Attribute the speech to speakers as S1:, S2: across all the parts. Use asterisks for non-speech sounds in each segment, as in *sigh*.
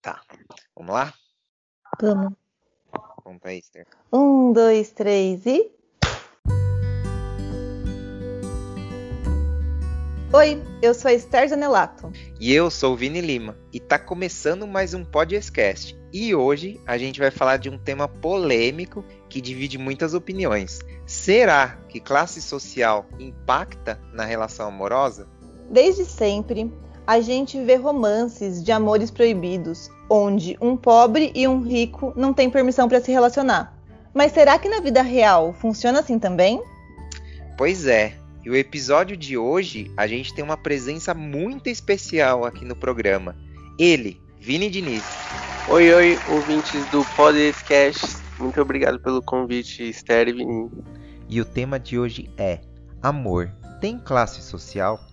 S1: Tá. Vamos lá?
S2: Vamos.
S1: Vamos pra Esther.
S2: Um, dois, três e. Oi, eu sou a Esther Zanelato.
S1: E eu sou o Vini Lima. E tá começando mais um podcast. E hoje a gente vai falar de um tema polêmico que divide muitas opiniões. Será que classe social impacta na relação amorosa?
S2: Desde sempre, a gente vê romances de amores proibidos, onde um pobre e um rico não têm permissão para se relacionar. Mas será que na vida real funciona assim também?
S1: Pois é. E o episódio de hoje, a gente tem uma presença muito especial aqui no programa. Ele, Vini Diniz.
S3: Oi, oi, ouvintes do podcast. Muito obrigado pelo convite, Esther e Vini.
S1: E o tema de hoje é: Amor tem classe social?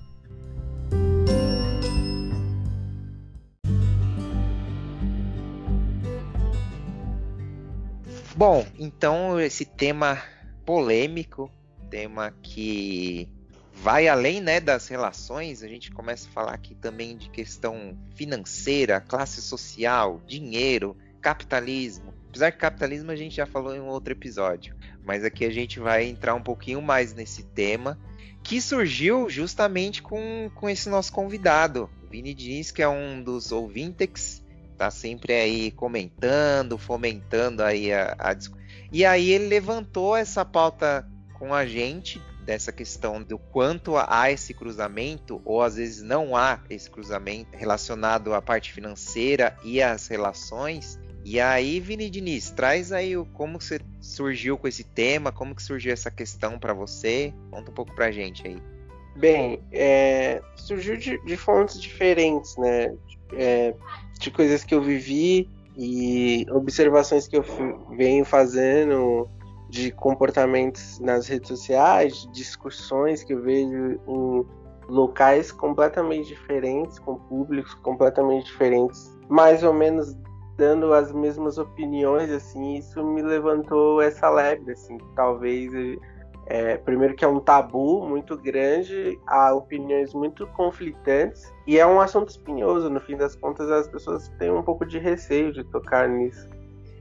S1: Bom, então esse tema polêmico, tema que vai além né, das relações, a gente começa a falar aqui também de questão financeira, classe social, dinheiro, capitalismo. Apesar que capitalismo a gente já falou em um outro episódio, mas aqui a gente vai entrar um pouquinho mais nesse tema que surgiu justamente com, com esse nosso convidado. Vini Diniz, que é um dos ouvintes tá sempre aí comentando, fomentando aí a, a e aí ele levantou essa pauta com a gente dessa questão do quanto há esse cruzamento ou às vezes não há esse cruzamento relacionado à parte financeira e às relações. E aí, Vini Diniz, traz aí o, como você surgiu com esse tema, como que surgiu essa questão para você? Conta um pouco pra gente aí.
S3: Bem, é, surgiu de, de, fontes diferentes, né? É, de coisas que eu vivi e observações que eu venho fazendo de comportamentos nas redes sociais, discussões que eu vejo em locais completamente diferentes, com públicos completamente diferentes, mais ou menos dando as mesmas opiniões, assim, isso me levantou essa lebre, assim, talvez é, primeiro que é um tabu muito grande, há opiniões muito conflitantes e é um assunto espinhoso. No fim das contas, as pessoas têm um pouco de receio de tocar nisso.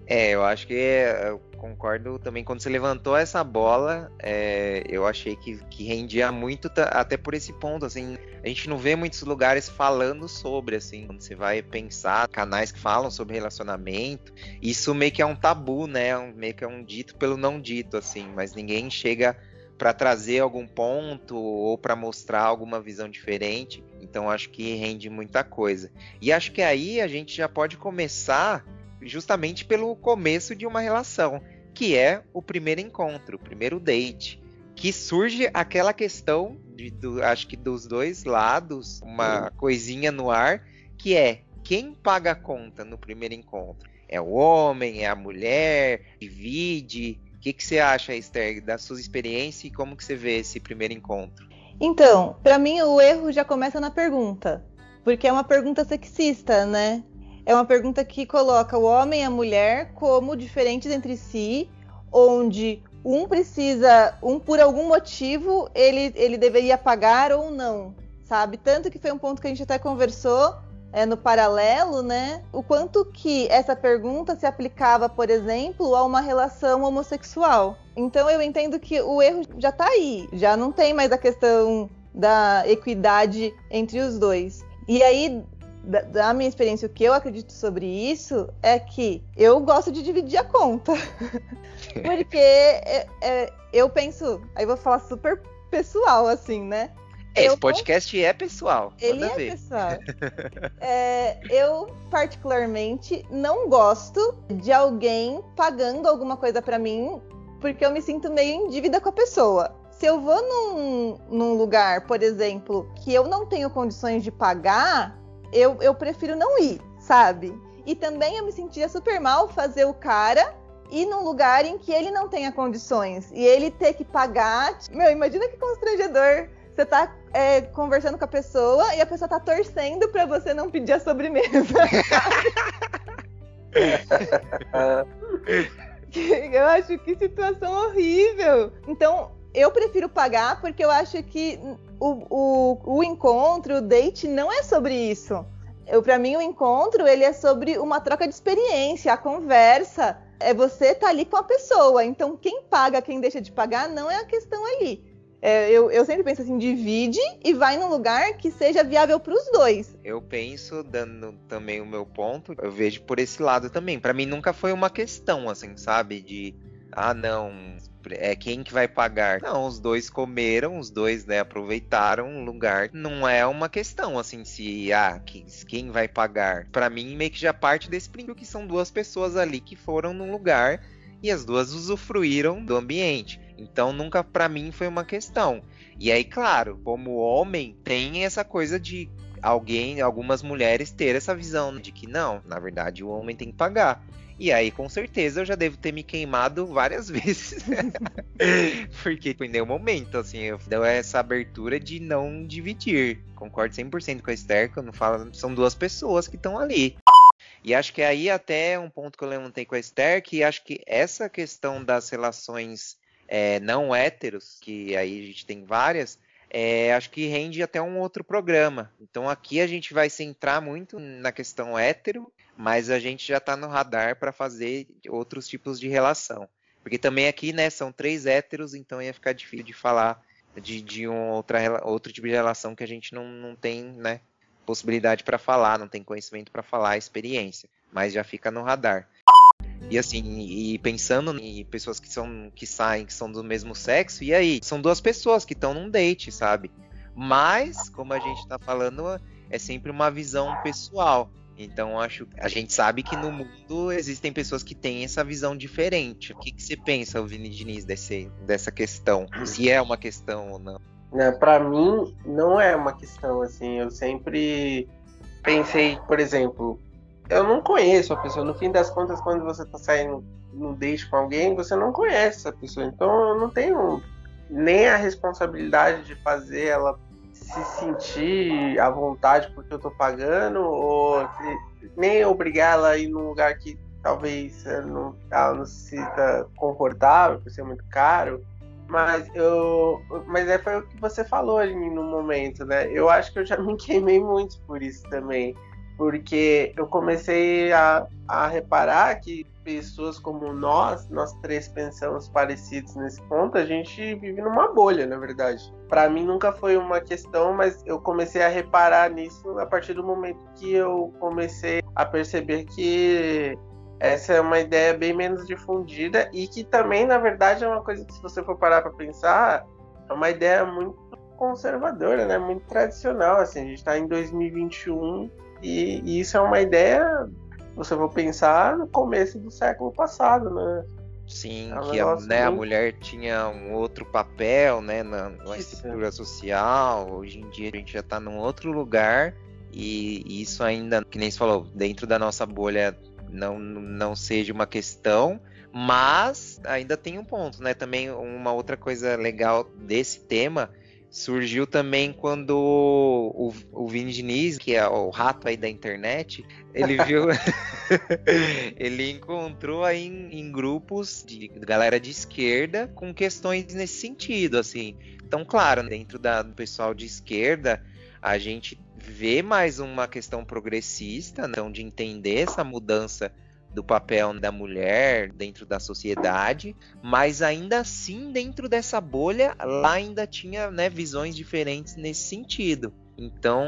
S1: É, eu acho que é, concordo também. Quando você levantou essa bola, é, eu achei que, que rendia muito, até por esse ponto. Assim, a gente não vê muitos lugares falando sobre, assim, quando você vai pensar, canais que falam sobre relacionamento, isso meio que é um tabu, né? Um, meio que é um dito pelo não dito, assim, mas ninguém chega para trazer algum ponto ou para mostrar alguma visão diferente. Então acho que rende muita coisa. E acho que aí a gente já pode começar justamente pelo começo de uma relação, que é o primeiro encontro, o primeiro date, que surge aquela questão de, do, acho que dos dois lados, uma coisinha no ar, que é quem paga a conta no primeiro encontro? É o homem, é a mulher, divide. O que, que você acha, Esther, da sua experiência e como que você vê esse primeiro encontro?
S2: Então, para mim o erro já começa na pergunta, porque é uma pergunta sexista, né? É uma pergunta que coloca o homem e a mulher como diferentes entre si, onde um precisa, um por algum motivo, ele, ele deveria pagar ou não, sabe? Tanto que foi um ponto que a gente até conversou é, no paralelo, né? O quanto que essa pergunta se aplicava, por exemplo, a uma relação homossexual. Então eu entendo que o erro já está aí, já não tem mais a questão da equidade entre os dois. E aí, da, da, minha experiência, o que eu acredito sobre isso é que eu gosto de dividir a conta. *laughs* Porque é, é, eu penso, aí vou falar super pessoal, assim, né?
S1: Esse eu, podcast é pessoal.
S2: Ele é ver. pessoal. *laughs* é, eu, particularmente, não gosto de alguém pagando alguma coisa para mim, porque eu me sinto meio em dívida com a pessoa. Se eu vou num, num lugar, por exemplo, que eu não tenho condições de pagar, eu, eu prefiro não ir, sabe? E também eu me sentia super mal fazer o cara ir num lugar em que ele não tenha condições e ele ter que pagar. Meu, imagina que constrangedor. Você tá é, conversando com a pessoa e a pessoa tá torcendo para você não pedir a sobremesa. *laughs* *laughs* eu acho que situação horrível. Então, eu prefiro pagar porque eu acho que o, o, o encontro, o date, não é sobre isso. Para mim, o encontro ele é sobre uma troca de experiência, a conversa. É você estar tá ali com a pessoa. Então, quem paga, quem deixa de pagar, não é a questão ali. É, eu, eu, sempre penso assim, divide e vai num lugar que seja viável para os dois.
S1: Eu penso, dando também o meu ponto, eu vejo por esse lado também. Para mim nunca foi uma questão, assim, sabe? De, ah, não, é quem que vai pagar. Não, os dois comeram, os dois, né, aproveitaram o lugar. Não é uma questão, assim, se, ah, quem vai pagar. Para mim, meio que já parte desse princípio que são duas pessoas ali que foram num lugar e as duas usufruíram do ambiente. Então nunca para mim foi uma questão. E aí, claro, como homem, tem essa coisa de alguém, algumas mulheres ter essa visão de que não, na verdade o homem tem que pagar. E aí, com certeza, eu já devo ter me queimado várias *laughs* vezes. *laughs* Porque em nenhum momento, assim, eu deu essa abertura de não dividir. Concordo 100% com a Esther, quando fala, são duas pessoas que estão ali. E acho que aí até um ponto que eu levantei com a Esther, que acho que essa questão das relações é, não héteros, que aí a gente tem várias, é, acho que rende até um outro programa. Então aqui a gente vai centrar muito na questão hétero, mas a gente já está no radar para fazer outros tipos de relação. Porque também aqui, né, são três héteros, então ia ficar difícil de falar de, de um outra, outro tipo de relação que a gente não, não tem, né, possibilidade para falar, não tem conhecimento para falar, experiência, mas já fica no radar. E assim, e pensando em pessoas que são que saem, que são do mesmo sexo, e aí? São duas pessoas que estão num date, sabe? Mas, como a gente tá falando, é sempre uma visão pessoal. Então, acho a gente sabe que no mundo existem pessoas que têm essa visão diferente. O que, que você pensa, Vini Diniz, desse, dessa questão? Se é uma questão ou não?
S3: É, para mim, não é uma questão assim. Eu sempre pensei, por exemplo, eu não conheço a pessoa. No fim das contas, quando você tá saindo no date com alguém, você não conhece essa pessoa. Então eu não tenho nem a responsabilidade de fazer ela se sentir à vontade porque eu tô pagando, ou nem obrigar ela a ir num lugar que talvez ela não, ela não se sinta confortável por ser muito caro. Mas eu. Mas é foi o que você falou ali no momento, né? Eu acho que eu já *laughs* me queimei muito por isso também porque eu comecei a, a reparar que pessoas como nós, nós três pensamos parecidos nesse ponto, a gente vive numa bolha, na verdade. Para mim nunca foi uma questão, mas eu comecei a reparar nisso a partir do momento que eu comecei a perceber que essa é uma ideia bem menos difundida e que também, na verdade, é uma coisa que se você for parar para pensar, é uma ideia muito conservadora, né? Muito tradicional, assim, a gente está em 2021 e, e isso é uma ideia, você for pensar, no começo do século passado, né?
S1: Sim, é um que a, né, a, mulher tinha um outro papel né, na, na estrutura social. Hoje em dia a gente já está num outro lugar e, e isso ainda, que nem você falou, dentro da nossa bolha não, não seja uma questão, mas ainda tem um ponto, né? Também uma outra coisa legal desse tema surgiu também quando o, o Vini Diniz, que é o rato aí da internet, ele viu. *laughs* ele encontrou aí em, em, grupos de galera de esquerda com questões nesse sentido, assim. Então, claro, dentro da, do pessoal de esquerda, a gente vê mais uma questão progressista, então, de entender essa mudança do papel da mulher dentro da sociedade, mas ainda assim, dentro dessa bolha, lá ainda tinha né, visões diferentes nesse sentido. Então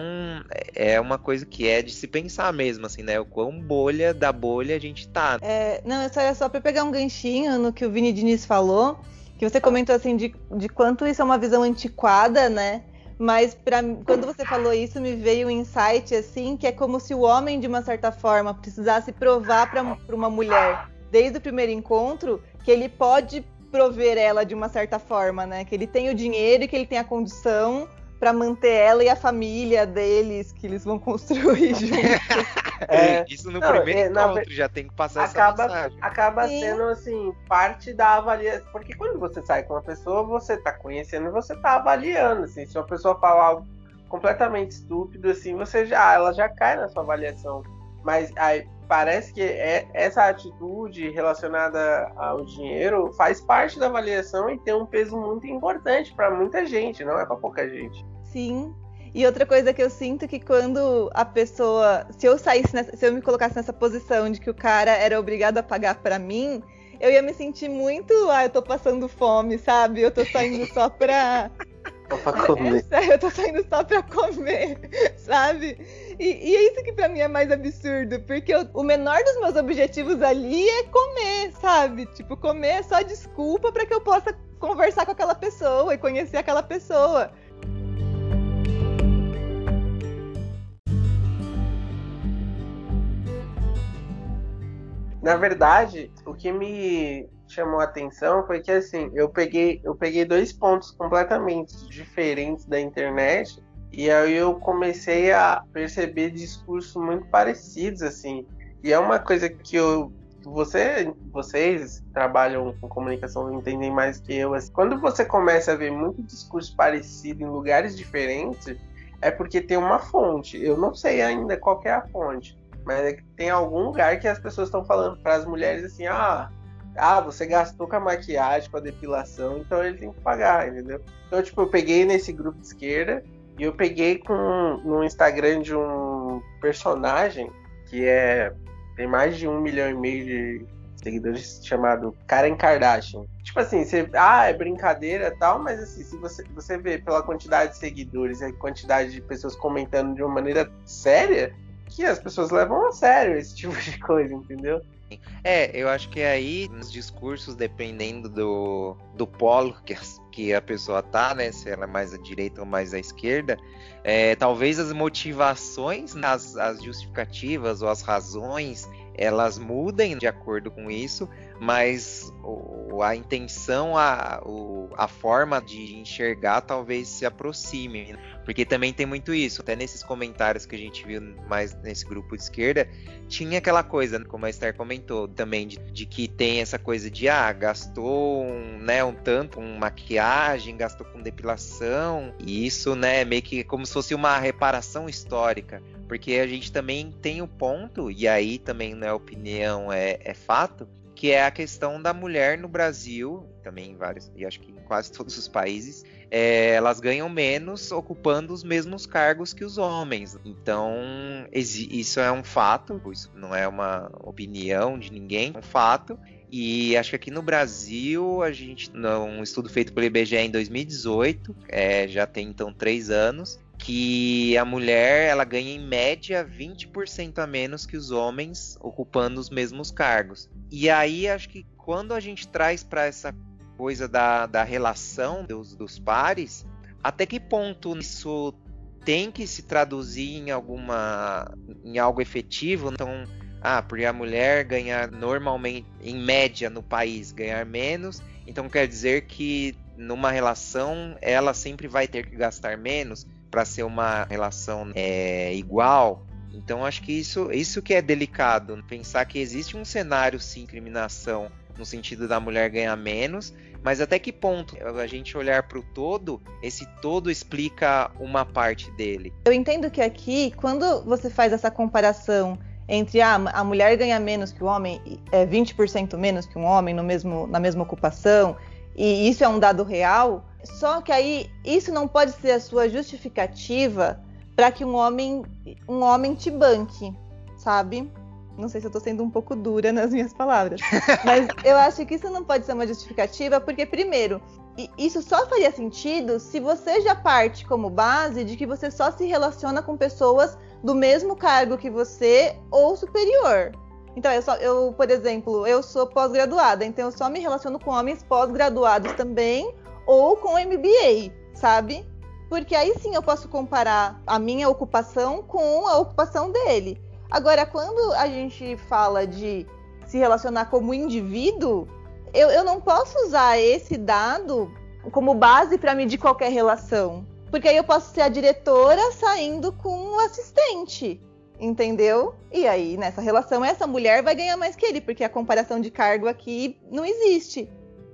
S1: é, uma coisa que é de se pensar mesmo, assim, né? O quão bolha da bolha a gente tá.
S2: É, não, isso é só para pegar um ganchinho no que o Vini Diniz falou, que você comentou assim de, de quanto isso é uma visão antiquada, né? Mas pra, quando você falou isso, me veio um insight assim, que é como se o homem, de uma certa forma, precisasse provar para uma mulher, desde o primeiro encontro, que ele pode prover ela de uma certa forma, né? Que ele tem o dinheiro e que ele tem a condição para manter ela e a família deles que eles vão construir *laughs* juntos.
S1: É, Isso no não, primeiro é, encontro já tem que passar
S3: acaba,
S1: essa mensagem.
S3: Acaba Sim. sendo assim, parte da avaliação. Porque quando você sai com uma pessoa, você tá conhecendo e você tá avaliando. Assim, se uma pessoa falar algo completamente estúpido, assim, você já, ela já cai na sua avaliação. Mas aí, parece que é, essa atitude relacionada ao dinheiro faz parte da avaliação e tem um peso muito importante para muita gente, não é para pouca gente.
S2: Sim, E outra coisa que eu sinto é que quando a pessoa, se eu saísse, nessa, se eu me colocasse nessa posição de que o cara era obrigado a pagar para mim, eu ia me sentir muito, ah, eu tô passando fome, sabe? Eu tô saindo só pra *laughs*
S3: só pra comer.
S2: É, eu tô saindo só pra comer, *laughs* sabe? E, e, é isso que pra mim é mais absurdo, porque eu, o menor dos meus objetivos ali é comer, sabe? Tipo, comer é só desculpa para que eu possa conversar com aquela pessoa e conhecer aquela pessoa.
S3: Na verdade, o que me chamou a atenção foi que assim, eu peguei, eu peguei dois pontos completamente diferentes da internet e aí eu comecei a perceber discursos muito parecidos assim. E é uma coisa que eu você, vocês trabalham com comunicação entendem mais que eu. Assim, quando você começa a ver muito discurso parecido em lugares diferentes, é porque tem uma fonte. Eu não sei ainda qual é a fonte, mas é tem algum lugar que as pessoas estão falando para as mulheres assim, ah, ah, você gastou com a maquiagem, com a depilação, então ele tem que pagar, entendeu? Então, tipo, eu peguei nesse grupo de esquerda e eu peguei com no Instagram de um personagem que é tem mais de um milhão e meio de seguidores chamado Karen Kardashian. Tipo assim, você, ah, é brincadeira tal, mas assim, se você, você vê pela quantidade de seguidores e a quantidade de pessoas comentando de uma maneira séria, que as pessoas levam a sério esse *laughs* tipo de coisa, entendeu?
S1: É, eu acho que aí, nos discursos, dependendo do, do polo que, que a pessoa tá, né? Se ela é mais à direita ou mais à esquerda, é, talvez as motivações, as, as justificativas ou as razões elas mudem de acordo com isso, mas a intenção, a, a forma de enxergar talvez se aproxime. Porque também tem muito isso. Até nesses comentários que a gente viu mais nesse grupo de esquerda, tinha aquela coisa, como a Esther comentou, também de, de que tem essa coisa de ah, gastou um, né, um tanto com maquiagem, gastou com depilação, e isso, né, meio que como se fosse uma reparação histórica. Porque a gente também tem o ponto, e aí também não é opinião, é, é fato, que é a questão da mulher no Brasil, também em vários, e acho que em quase todos os países, é, elas ganham menos ocupando os mesmos cargos que os homens. Então, isso é um fato, isso não é uma opinião de ninguém, é um fato. E acho que aqui no Brasil, a gente, um estudo feito pelo IBGE em 2018, é, já tem então três anos, que a mulher ela ganha em média 20% a menos que os homens ocupando os mesmos cargos. E aí acho que quando a gente traz para essa coisa da, da relação dos, dos pares, até que ponto isso tem que se traduzir em alguma em algo efetivo? Então, ah, porque a mulher ganhar normalmente, em média no país, ganhar menos, então quer dizer que numa relação ela sempre vai ter que gastar menos? Para ser uma relação é, igual. Então acho que isso, isso que é delicado, pensar que existe um cenário sim discriminação no sentido da mulher ganhar menos, mas até que ponto a gente olhar para o todo, esse todo explica uma parte dele.
S2: Eu entendo que aqui, quando você faz essa comparação entre ah, a mulher ganha menos que o homem, é 20% menos que um homem no mesmo, na mesma ocupação, e isso é um dado real, só que aí isso não pode ser a sua justificativa para que um homem, um homem te banque, sabe? Não sei se eu tô sendo um pouco dura nas minhas palavras, *laughs* mas eu acho que isso não pode ser uma justificativa, porque primeiro, isso só faria sentido se você já parte como base de que você só se relaciona com pessoas do mesmo cargo que você ou superior. Então, eu, só, eu por exemplo, eu sou pós-graduada, então eu só me relaciono com homens pós-graduados também ou com MBA, sabe? Porque aí sim eu posso comparar a minha ocupação com a ocupação dele. Agora, quando a gente fala de se relacionar como indivíduo, eu, eu não posso usar esse dado como base para medir qualquer relação. Porque aí eu posso ser a diretora saindo com o assistente, entendeu? E aí, nessa relação, essa mulher vai ganhar mais que ele, porque a comparação de cargo aqui não existe,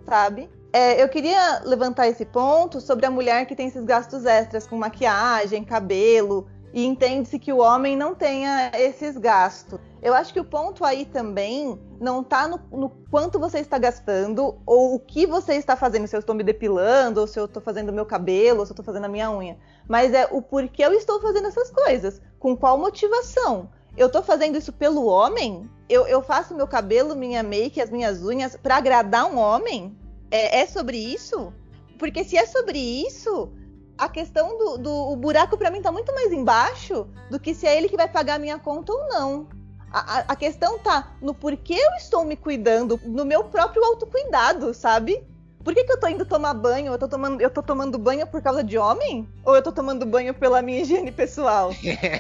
S2: sabe? É, eu queria levantar esse ponto sobre a mulher que tem esses gastos extras com maquiagem, cabelo e entende-se que o homem não tenha esses gastos. Eu acho que o ponto aí também não está no, no, quanto você está gastando ou o que você está fazendo, se eu estou me depilando, ou se eu estou fazendo meu cabelo, ou se eu estou fazendo a minha unha. Mas é o porquê eu estou fazendo essas coisas, com qual motivação. Eu estou fazendo isso pelo homem? Eu, eu, faço meu cabelo, minha make, as minhas unhas para agradar um homem? É, é sobre isso? Porque se é sobre isso, a questão do, do o buraco para mim tá muito mais embaixo do que se é ele que vai pagar a minha conta ou não. A, a, a questão tá no porquê eu estou me cuidando, no meu próprio autocuidado, sabe? Por que, que eu tô indo tomar banho? Eu tô tomando, eu tô tomando banho por causa de homem? Ou eu tô tomando banho pela minha higiene pessoal?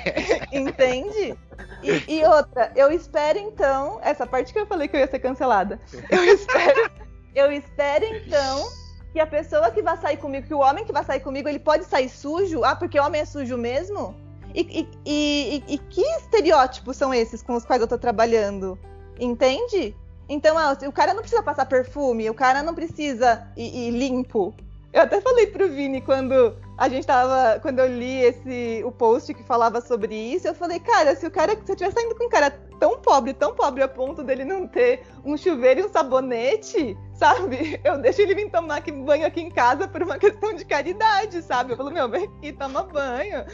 S2: *laughs* Entende? E, e, outra, eu espero então. Essa parte que eu falei que eu ia ser cancelada. Eu espero, eu espero então que a pessoa que vai sair comigo, que o homem que vai sair comigo, ele pode sair sujo? Ah, porque homem é sujo mesmo? E, e, e, e que estereótipos são esses com os quais eu tô trabalhando? Entende? Então, ah, o cara não precisa passar perfume, o cara não precisa ir, ir limpo. Eu até falei pro Vini quando a gente tava. Quando eu li esse o post que falava sobre isso, eu falei, cara, se o cara. Se eu tivesse saindo com um cara tão pobre, tão pobre a ponto dele não ter um chuveiro e um sabonete, sabe? *laughs* Eu deixo ele vir tomar aqui, banho aqui em casa por uma questão de caridade, sabe? Eu falo, meu, vem aqui, toma banho.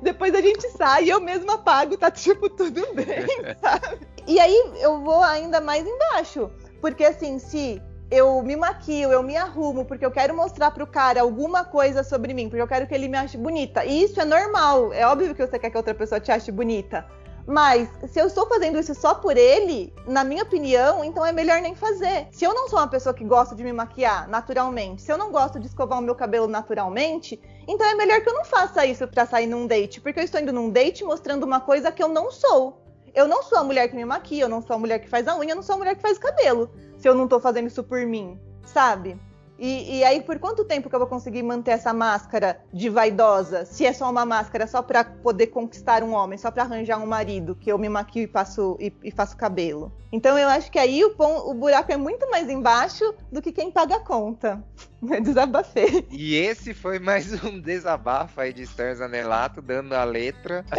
S2: Depois a gente sai e eu mesma pago, tá tipo, tudo bem, *laughs* sabe? E aí eu vou ainda mais embaixo. Porque assim, se eu me maquio, eu me arrumo porque eu quero mostrar pro cara alguma coisa sobre mim, porque eu quero que ele me ache bonita. E isso é normal. É óbvio que você quer que outra pessoa te ache bonita. Mas se eu estou fazendo isso só por ele, na minha opinião, então é melhor nem fazer. Se eu não sou uma pessoa que gosta de me maquiar naturalmente, se eu não gosto de escovar o meu cabelo naturalmente, então é melhor que eu não faça isso para sair num date, porque eu estou indo num date mostrando uma coisa que eu não sou. Eu não sou a mulher que me maquia, eu não sou a mulher que faz a unha, eu não sou a mulher que faz cabelo. Se eu não tô fazendo isso por mim, sabe? E, e, aí, por quanto tempo que eu vou conseguir manter essa máscara de vaidosa? Se é só uma máscara só para poder conquistar um homem, só para arranjar um marido, que eu me maquio e, passo, e, e faço cabelo. Então eu acho que aí o, pão, o buraco é muito mais embaixo do que quem paga a conta. *laughs* Desabafei.
S1: E esse foi mais um desabafo aí de Esther Zanelato, dando a letra. *laughs*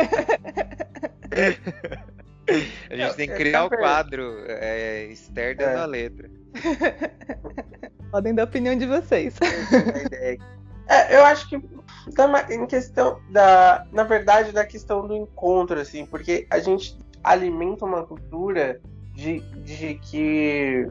S1: A gente tem que criar o quadro é, Esther dando é. a letra. *laughs*
S2: Podem dar a opinião de vocês. *laughs*
S3: É, eu acho que em questão da, na verdade, da questão do encontro, assim, porque a gente alimenta uma cultura de, de que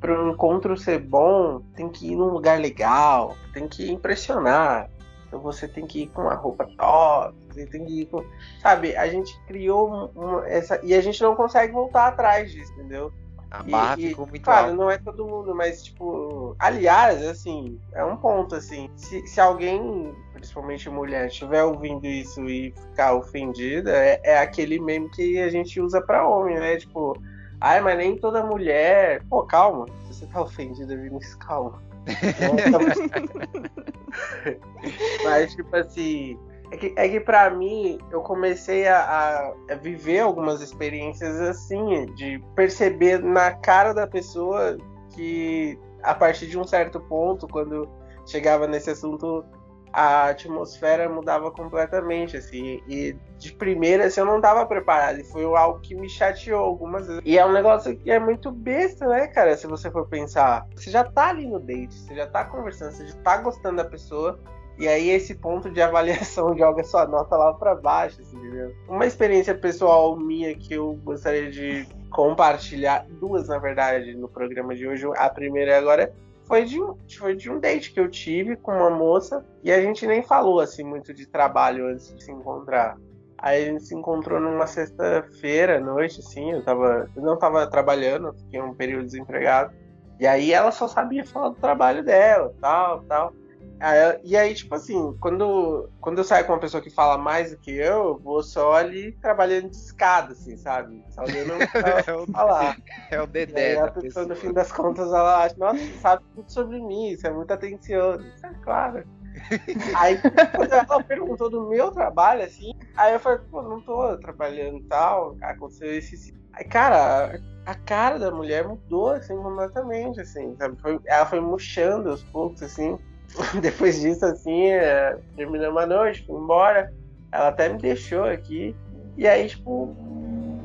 S3: para um encontro ser bom tem que ir num lugar legal, tem que impressionar, então você tem que ir com uma roupa top, você tem que ir com. Sabe, a gente criou uma, essa. E a gente não consegue voltar atrás disso, entendeu?
S1: A barra e, ficou muito
S3: Claro, alta. não é todo mundo, mas, tipo, aliás, assim, é um ponto, assim. Se, se alguém, principalmente mulher, estiver ouvindo isso e ficar ofendida, é, é aquele meme que a gente usa pra homem, né? Tipo, ai, mas nem toda mulher. Pô, calma. Se você tá ofendida, Vinícius, calma. *laughs* *laughs* mas, tipo assim, é que, é que pra mim, eu comecei a, a, viver algumas experiências assim, de perceber na cara da pessoa que a partir de um certo ponto, quando chegava nesse assunto, a atmosfera mudava completamente, assim, e de primeira, assim, eu não tava preparado, e foi algo que me chateou algumas vezes. E é um negócio que é muito besta, né, cara, se você for pensar. Você já tá ali no date, você já tá conversando, você já tá gostando da pessoa, e aí esse ponto de *laughs* avaliação joga sua nota lá para baixo, assim, entendeu? Uma experiência pessoal minha que eu gostaria de compartilhar, duas na verdade, no programa de hoje. A primeira agora foi de, foi de um date que eu tive com uma moça e a gente nem falou assim muito de trabalho antes de se encontrar. Aí a gente se encontrou numa sexta-feira à noite, assim, eu, tava, eu não tava trabalhando, fiquei um período desempregado. E aí ela só sabia falar do trabalho dela, tal, tal. Aí, e aí, tipo assim, quando, quando eu saio com uma pessoa que fala mais do que eu, eu vou só ali trabalhando de escada, assim, sabe? Só olhando *laughs*
S1: é o, falar. É o Dedé.
S3: E aí a pessoa, pessoa, no fim das contas, ela acha, nossa, você sabe tudo sobre mim, isso é muito atencioso. É claro. *laughs* aí, quando ela perguntou do meu trabalho, assim, aí eu falei, pô, não tô trabalhando e tal, aconteceu esse. Aí, cara, a cara da mulher mudou, assim, completamente, assim, sabe? Foi, ela foi murchando aos poucos, assim. *laughs* Depois disso, assim, é, terminamos a noite, fui embora. Ela até me deixou aqui. E aí, tipo.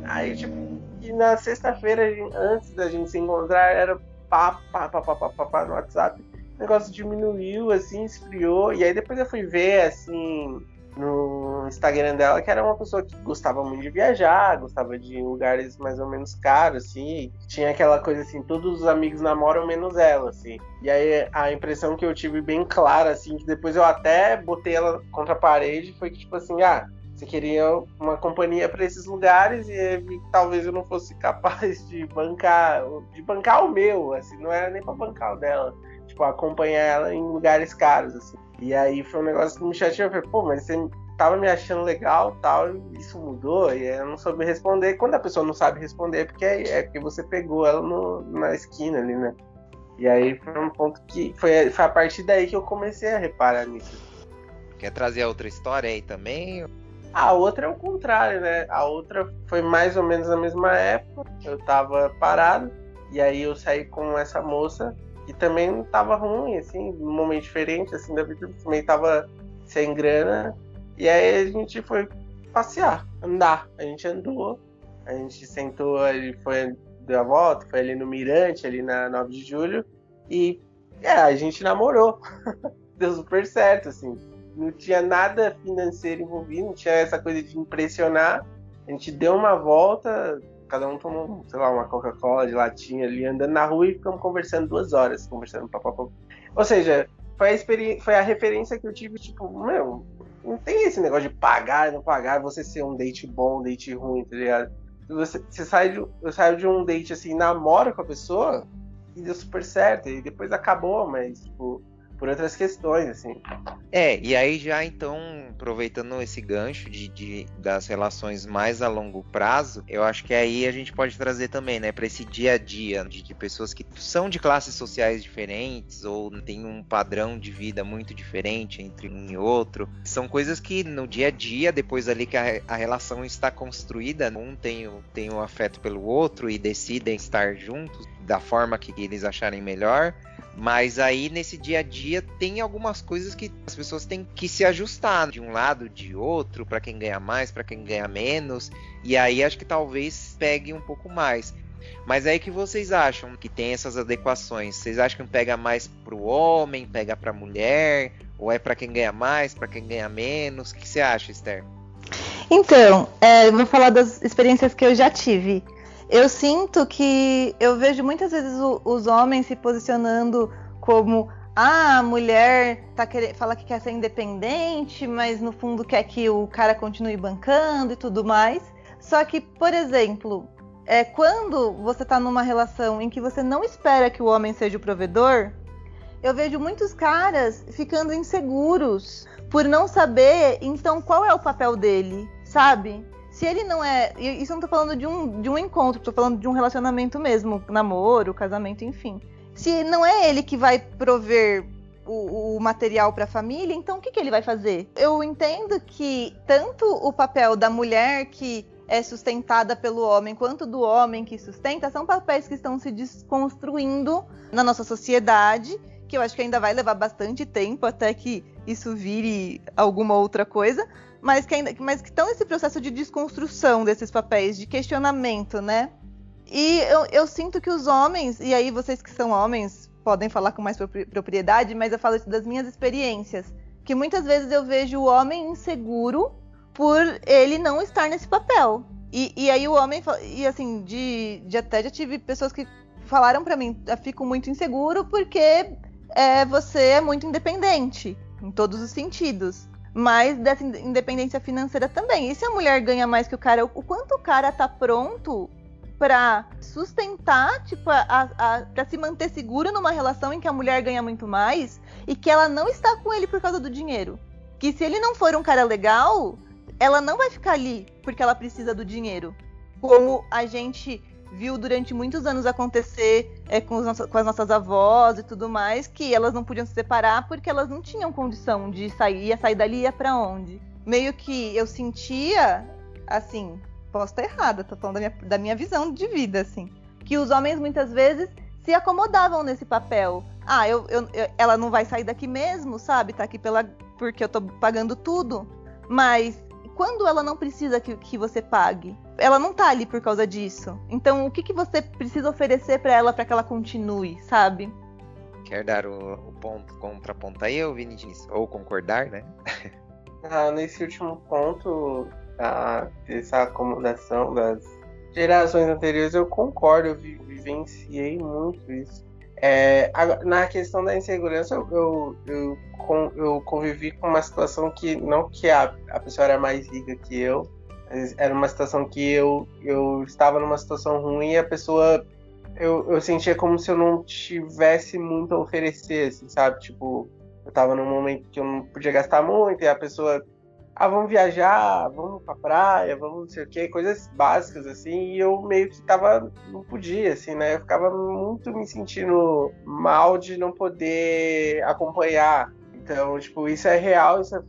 S3: Aí, tipo, e na sexta-feira, antes da gente se encontrar, era pá, pá, pá, pá, pá, pá, pá no WhatsApp. O negócio diminuiu, assim, esfriou. E aí depois eu fui ver, assim, no Instagram dela que era uma pessoa que gostava muito de viajar, gostava de lugares mais ou menos caros, assim. Tinha aquela coisa assim, todos os amigos namoram menos ela, assim. E aí a impressão que eu tive bem clara, assim, que depois eu até botei ela contra a parede, foi que tipo assim, ah, você queria uma companhia para esses lugares e talvez eu não fosse capaz de bancar, de bancar o meu, assim, não era nem para bancar o dela, tipo acompanhar ela em lugares caros, assim. E aí foi um negócio que me chateou. Eu falei, pô, mas você tava me achando legal tal, e isso mudou, e eu não soube responder. Quando a pessoa não sabe responder, é porque, é, é porque você pegou ela no, na esquina ali, né? E aí foi um ponto que. Foi, foi a partir daí que eu comecei a reparar nisso.
S1: Quer trazer outra história aí também?
S3: A outra é o contrário, né? A outra foi mais ou menos na mesma época. Eu tava parado, e aí eu saí com essa moça e também tava ruim, assim, num momento diferente, assim, da vida, também tava sem grana. E aí a gente foi passear, andar. A gente andou, a gente sentou, ali, foi, deu a volta, foi ali no Mirante, ali na 9 de julho, e é, a gente namorou. *laughs* deu super certo, assim. Não tinha nada financeiro envolvido, não tinha essa coisa de impressionar. A gente deu uma volta, cada um tomou, sei lá, uma Coca-Cola de latinha ali, andando na rua e ficamos conversando duas horas, conversando papapá. Ou seja, foi a, foi a referência que eu tive, tipo, meu, não tem esse negócio de pagar não pagar, você ser um date bom, um date ruim, tá ligado? Você, você sai de, eu saio de um date assim, namora com a pessoa e deu super certo, e depois acabou, mas, tipo, por outras questões, assim.
S1: É, e aí já então, aproveitando esse gancho de, de, das relações mais a longo prazo, eu acho que aí a gente pode trazer também, né, para esse dia a dia de, de, pessoas que são de classes sociais diferentes ou têm um padrão de vida muito diferente entre um e outro. São coisas que no dia a dia, depois ali que a, a relação está construída, um tem, tem o afeto pelo outro e decidem estar juntos da forma que eles acharem melhor mas aí nesse dia a dia tem algumas coisas que as pessoas têm que se ajustar de um lado, de outro, para quem ganha mais, para quem ganha menos. E aí acho que talvez pegue um pouco mais. Mas aí que vocês acham que tem essas adequações? Vocês acham que pega mais para o homem, pega para a mulher, ou é para quem ganha mais, para quem ganha menos? O que você acha, Esther?
S2: Então, é, vou falar das experiências que eu já tive eu sinto que eu vejo muitas vezes o, os homens se posicionando como ah, a mulher tá querendo, fala que quer ser independente, mas no fundo quer que o cara continue bancando e tudo mais. Só que, por exemplo, é, quando você tá numa relação em que você não espera que o homem seja o provedor, eu vejo muitos caras ficando inseguros por não saber, então, qual é o papel dele, sabe? Se ele não é. Isso eu não tô falando de um, de um encontro, tô falando de um relacionamento mesmo, namoro, casamento, enfim. Se não é ele que vai prover o, o material para a família, então o que, que ele vai fazer? Eu entendo que tanto o papel da mulher que é sustentada pelo homem, quanto do homem que sustenta, são papéis que estão se desconstruindo na nossa sociedade, que eu acho que ainda vai levar bastante tempo até que isso vire alguma outra coisa, mas que, ainda, mas que estão nesse processo de desconstrução desses papéis, de questionamento, né? E eu, eu, sinto que os homens, e aí vocês que são homens podem falar com mais propriedade, mas eu falo isso das minhas experiências, que muitas vezes eu vejo o homem inseguro por ele não estar nesse papel. E, e aí o homem, e assim, de, de até já tive pessoas que falaram para mim, eu fico muito inseguro porque é, você é muito independente em todos os sentidos mas dessa independência financeira também. E se a mulher ganha mais que o cara, o quanto o cara tá pronto para sustentar, tipo, para se manter seguro numa relação em que a mulher ganha muito mais e que ela não está com ele por causa do dinheiro. Que se ele não for um cara legal, ela não vai ficar ali porque ela precisa do dinheiro. Como a gente viu durante muitos anos acontecer é, com, com, as nossas avós e tudo mais, que elas não podiam se separar porque elas não tinham condição de sair, ia sair dali ia para onde. Meio que eu sentia, assim, posso estar errada, tô falando da minha, da minha visão de vida, assim, que os homens muitas vezes se acomodavam nesse papel. Ah, eu, eu, eu, ela não vai sair daqui mesmo, sabe? Tá aqui pela, porque eu tô pagando tudo. Mas quando ela não precisa que, que você pague? Ela não tá ali por causa disso. Então, o que, que você precisa oferecer para ela para que ela continue, sabe?
S1: Quer dar o, o ponto contraponto aí, ou Vini Diniz? Ou concordar, né? *laughs*
S3: ah, nesse último ponto, a, essa acomodação das gerações anteriores, eu concordo, eu vivenciei muito isso. É, na questão da insegurança, eu, eu, eu, convivi com uma situação que, não que a, a pessoa era mais rica que eu, era uma situação que eu, eu estava numa situação ruim e a pessoa. Eu, eu sentia como se eu não tivesse muito a oferecer, assim, sabe? Tipo, eu estava num momento que eu não podia gastar muito e a pessoa ah, vamos viajar, vamos pra praia, vamos não sei o que, coisas básicas, assim, e eu meio que tava, não podia, assim, né? Eu ficava muito me sentindo mal de não poder acompanhar. Então, tipo, isso é real, isso é,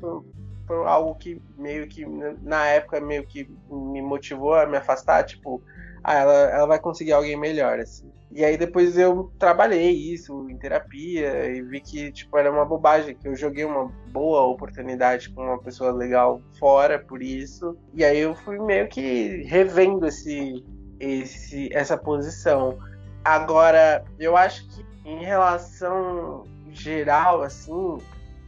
S3: foi, algo que meio que, na época, meio que me motivou a me afastar, tipo, ah, ela, ela vai conseguir alguém melhor, assim. E aí depois eu trabalhei isso em terapia e vi que tipo era uma bobagem, que eu joguei uma boa oportunidade com uma pessoa legal fora por isso. E aí eu fui meio que revendo esse, esse essa posição. Agora, eu acho que em relação geral assim,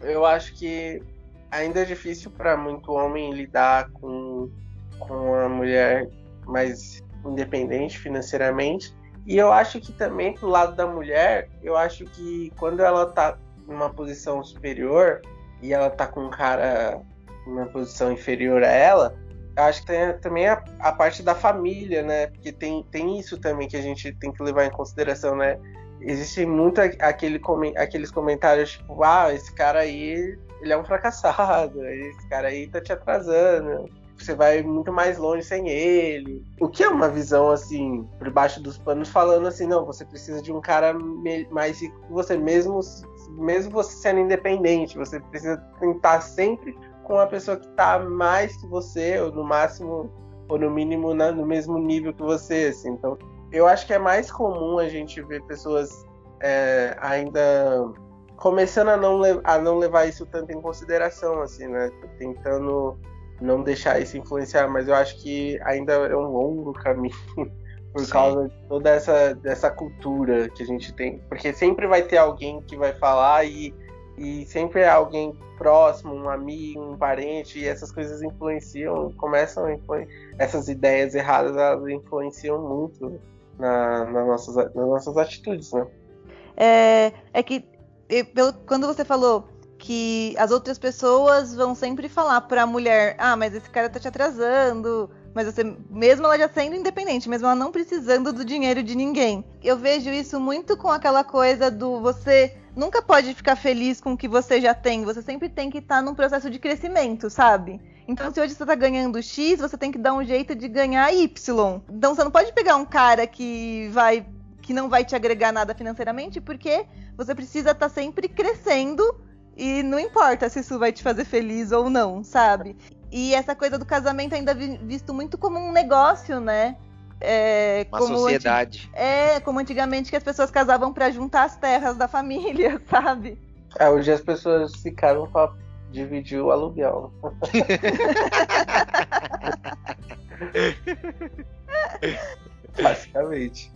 S3: eu acho que ainda é difícil para muito homem lidar com com a mulher mais independente financeiramente e eu acho que também pro lado da mulher, eu acho que quando ela tá numa posição superior e ela tá com um cara numa posição inferior a ela, eu acho que tem também a, a, parte da família, né? Porque tem, tem isso também que a gente tem que levar em consideração, né? Existe muito aquele, aqueles comentários tipo, ah, esse cara aí, ele é um fracassado, *laughs* esse cara aí tá te atrasando você vai muito mais longe sem ele. O que é uma visão assim, por baixo dos panos, falando assim, não, você precisa de um cara mais rico que você mesmo, mesmo você sendo independente, você precisa tentar sempre com a pessoa que está mais que você, ou no máximo, ou no mínimo na, no mesmo nível que você, assim. Então, eu acho que é mais comum a gente ver pessoas é, ainda começando a não, a não levar isso tanto em consideração, assim, né? Tentando não deixar isso influenciar, mas eu acho que ainda é um longo caminho *laughs* por Sim. causa de toda essa dessa cultura que a gente tem, porque sempre vai ter alguém que vai falar e e sempre é alguém próximo, um amigo, um parente, e essas coisas influenciam, começam a influenciar, essas ideias erradas, elas influenciam muito na, na nossas, nas nossas atitudes, né?
S2: É, é que eu, quando você falou que as outras pessoas vão sempre falar para a mulher: "Ah, mas esse cara tá te atrasando". Mas você, mesmo ela já sendo independente, mesmo ela não precisando do dinheiro de ninguém. Eu vejo isso muito com aquela coisa do você nunca pode ficar feliz com o que você já tem, você sempre tem que estar tá num processo de crescimento, sabe? Então, se hoje você tá ganhando X, você tem que dar um jeito de ganhar Y. Então, você não pode pegar um cara que vai que não vai te agregar nada financeiramente, porque você precisa estar tá sempre crescendo e não importa se isso vai te fazer feliz ou não, sabe? E essa coisa do casamento ainda visto muito como um negócio, né?
S1: É, Uma como sociedade.
S2: É, como antigamente que as pessoas casavam para juntar as terras da família, *laughs* sabe?
S3: É, hoje as pessoas ficaram pra dividir o aluguel. *laughs* Basicamente.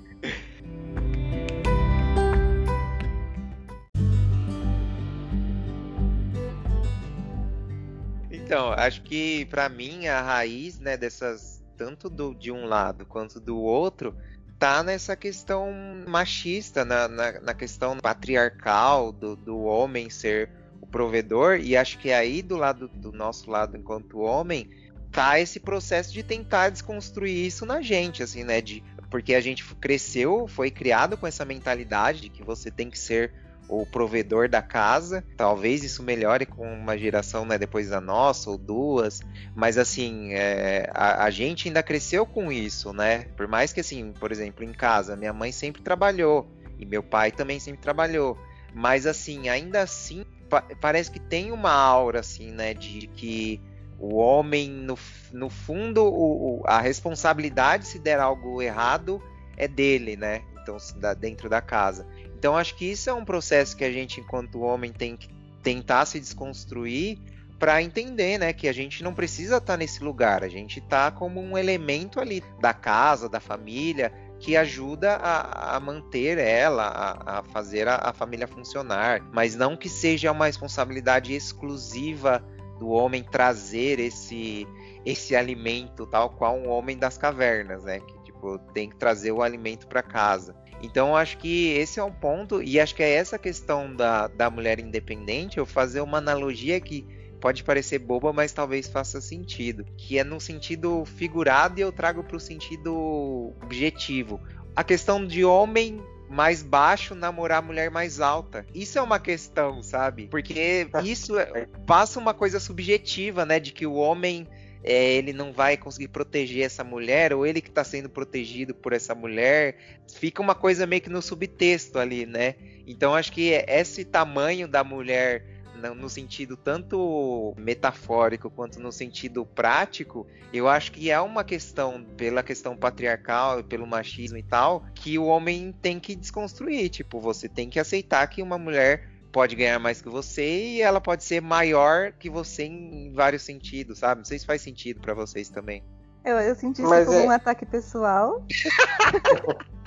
S1: Então, acho que para mim a raiz, né, dessas tanto do, de um lado quanto do outro, tá nessa questão machista, na, na, na questão patriarcal do, do homem ser o provedor, e acho que aí do lado do nosso lado enquanto homem tá esse processo de tentar desconstruir isso na gente, assim, né, de porque a gente cresceu, foi criado com essa mentalidade de que você tem que ser o provedor da casa. Talvez isso melhore com uma geração né, depois da nossa ou duas, mas assim é, a, a, gente ainda cresceu com isso, né? Por mais que assim, por exemplo, em casa, minha mãe sempre trabalhou e meu pai também sempre trabalhou, mas assim ainda assim pa parece que tem uma aura assim, né, de que o homem no, no fundo o, o, a responsabilidade se der algo errado é dele, né? Então dentro da casa. Então acho que isso é um processo que a gente, enquanto homem, tem que tentar se desconstruir para entender, né, que a gente não precisa estar tá nesse lugar, a gente tá como um elemento ali da casa, da família, que ajuda a, a manter ela, a, a fazer a, a, família funcionar, mas não que seja uma responsabilidade exclusiva do homem trazer esse esse alimento tal qual um homem das cavernas, né? Que tipo tem que trazer o alimento para casa. Então acho que esse é um ponto e acho que é essa questão da, da mulher independente. Eu fazer uma analogia que pode parecer boba, mas talvez faça sentido, que é no sentido figurado e eu trago para o sentido objetivo. A questão de homem mais baixo namorar mulher mais alta. Isso é uma questão, sabe? Porque *laughs* isso é, passa uma coisa subjetiva, né? De que o homem é, ele não vai conseguir proteger essa mulher, ou ele que está sendo protegido por essa mulher. Fica uma coisa meio que no subtexto ali, né? Então acho que esse tamanho da mulher no sentido tanto metafórico quanto no sentido prático, eu acho que é uma questão, pela questão patriarcal pelo machismo e tal, que o homem tem que desconstruir. Tipo, você tem que aceitar que uma mulher pode ganhar mais que você e ela pode ser maior que você em vários sentidos, sabe? Não sei se faz sentido para vocês também.
S2: Eu, eu senti isso como é... um ataque pessoal. *laughs*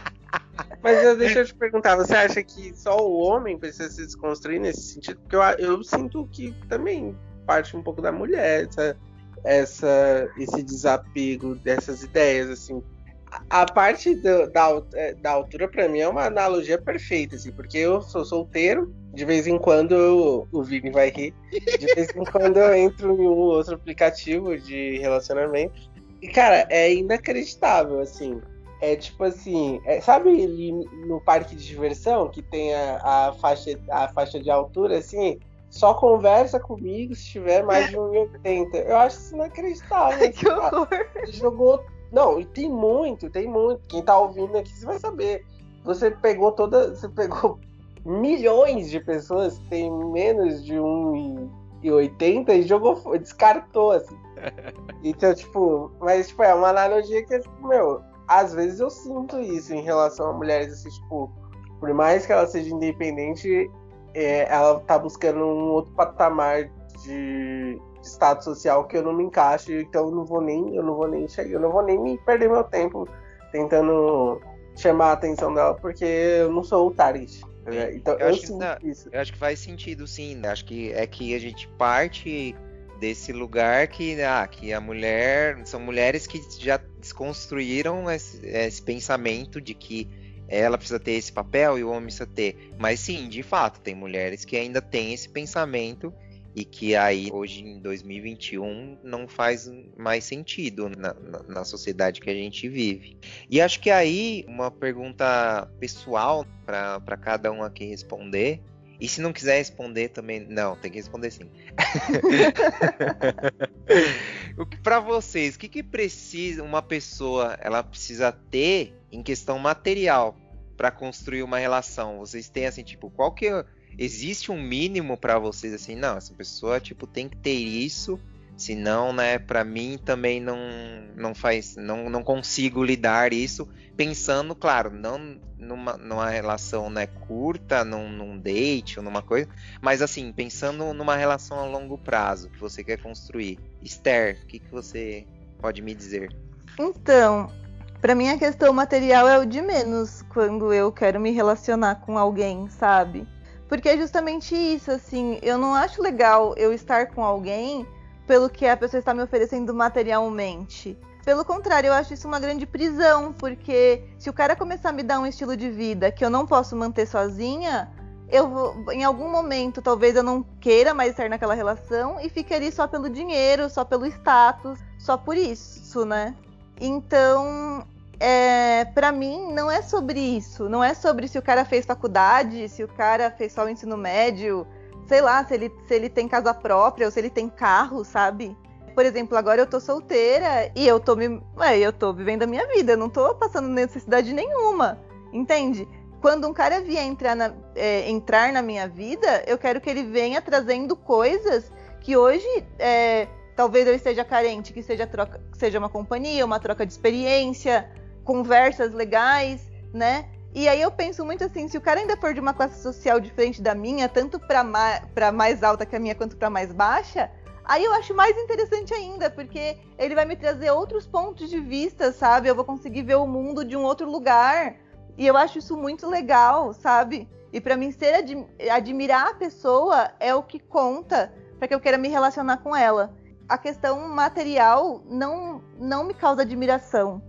S3: Mas eu, deixa eu te perguntar, você acha que só o homem precisa se desconstruir nesse sentido? Porque eu, eu sinto que também parte um pouco da mulher, essa, essa, esse desapego dessas ideias, assim. A parte do, da, da altura, para mim, é uma analogia perfeita, assim, porque eu sou solteiro, de vez em quando eu, o Vini vai rir, de vez em quando eu entro em um outro aplicativo de relacionamento. E, cara, é inacreditável, assim é tipo assim, é, sabe ali no parque de diversão que tem a, a, faixa, a faixa de altura assim? Só conversa comigo se tiver mais de 1,80. Eu acho isso inacreditável. *laughs*
S2: que horror!
S3: Jogou. Não, e tem muito, tem muito. Quem tá ouvindo aqui, você vai saber. Você pegou toda. Você pegou *laughs* milhões de pessoas que têm menos de 1,80 e jogou, descartou, assim. *laughs* Então, tipo, mas tipo, é uma analogia que, tipo, meu, às vezes eu sinto isso em relação a mulheres, assim, tipo, por mais que ela seja independente, é, ela tá buscando um outro patamar de, de, status social que eu não me encaixo, então eu não vou nem, eu não vou nem chegar, eu não vou nem me perder meu tempo tentando chamar a atenção dela, porque eu não sou o target. Né? Então eu, eu
S1: acho. Eu acho que faz sentido, sim. Né? Acho que é que a gente parte desse lugar que, ah, que a mulher são mulheres que já desconstruíram esse, esse, pensamento de que ela precisa ter esse papel e o homem precisa ter. Mas sim, de fato, tem mulheres que ainda têm esse pensamento e que aí hoje em 2021 não faz mais sentido na, na, na sociedade que a gente vive. E acho que aí uma pergunta pessoal para cada um aqui responder e se não quiser responder também, não, tem que responder sim. *laughs* o que para vocês, o que, que precisa uma pessoa, ela precisa ter em questão material para construir uma relação? Vocês têm assim, tipo, qual que é, existe um mínimo para vocês assim, não, essa pessoa tipo tem que ter isso Senão, né, para mim também não não faz, não, não consigo lidar isso pensando, claro, não numa, numa relação, né, curta, num, num date ou numa coisa, mas assim, pensando numa relação a longo prazo que você quer construir. Esther, o que, que você pode me dizer?
S2: Então, para mim a questão material é o de menos quando eu quero me relacionar com alguém, sabe? Porque é justamente isso, assim, eu não acho legal eu estar com alguém pelo que a pessoa está me oferecendo materialmente. Pelo contrário, eu acho isso uma grande prisão, porque se o cara começar a me dar um estilo de vida que eu não posso manter sozinha, eu vou, em algum momento talvez eu não queira mais estar naquela relação e fique ali só pelo dinheiro, só pelo status, só por isso, né? Então, é, para mim não é sobre isso, não é sobre se o cara fez faculdade, se o cara fez só o ensino médio, sei lá, se ele, se ele tem casa própria ou se ele tem carro, sabe? Por exemplo, agora eu tô solteira e eu tô me. Ué, eu tô vivendo a minha vida, eu não tô passando necessidade nenhuma. Entende? Quando um cara vier entrar na, é, entrar na minha vida, eu quero que ele venha trazendo coisas que hoje é, talvez eu esteja carente, que seja, troca, seja uma companhia, uma troca de experiência, conversas legais, né? E aí eu penso muito assim, se o cara ainda for de uma classe social diferente da minha, tanto para ma mais alta que a minha quanto para mais baixa, Aí eu acho mais interessante ainda, porque ele vai me trazer outros pontos de vista, sabe? Eu vou conseguir ver o mundo de um outro lugar. E eu acho isso muito legal, sabe? E para mim ser ad admirar a pessoa é o que conta para que eu queira me relacionar com ela. A questão material não não me causa admiração.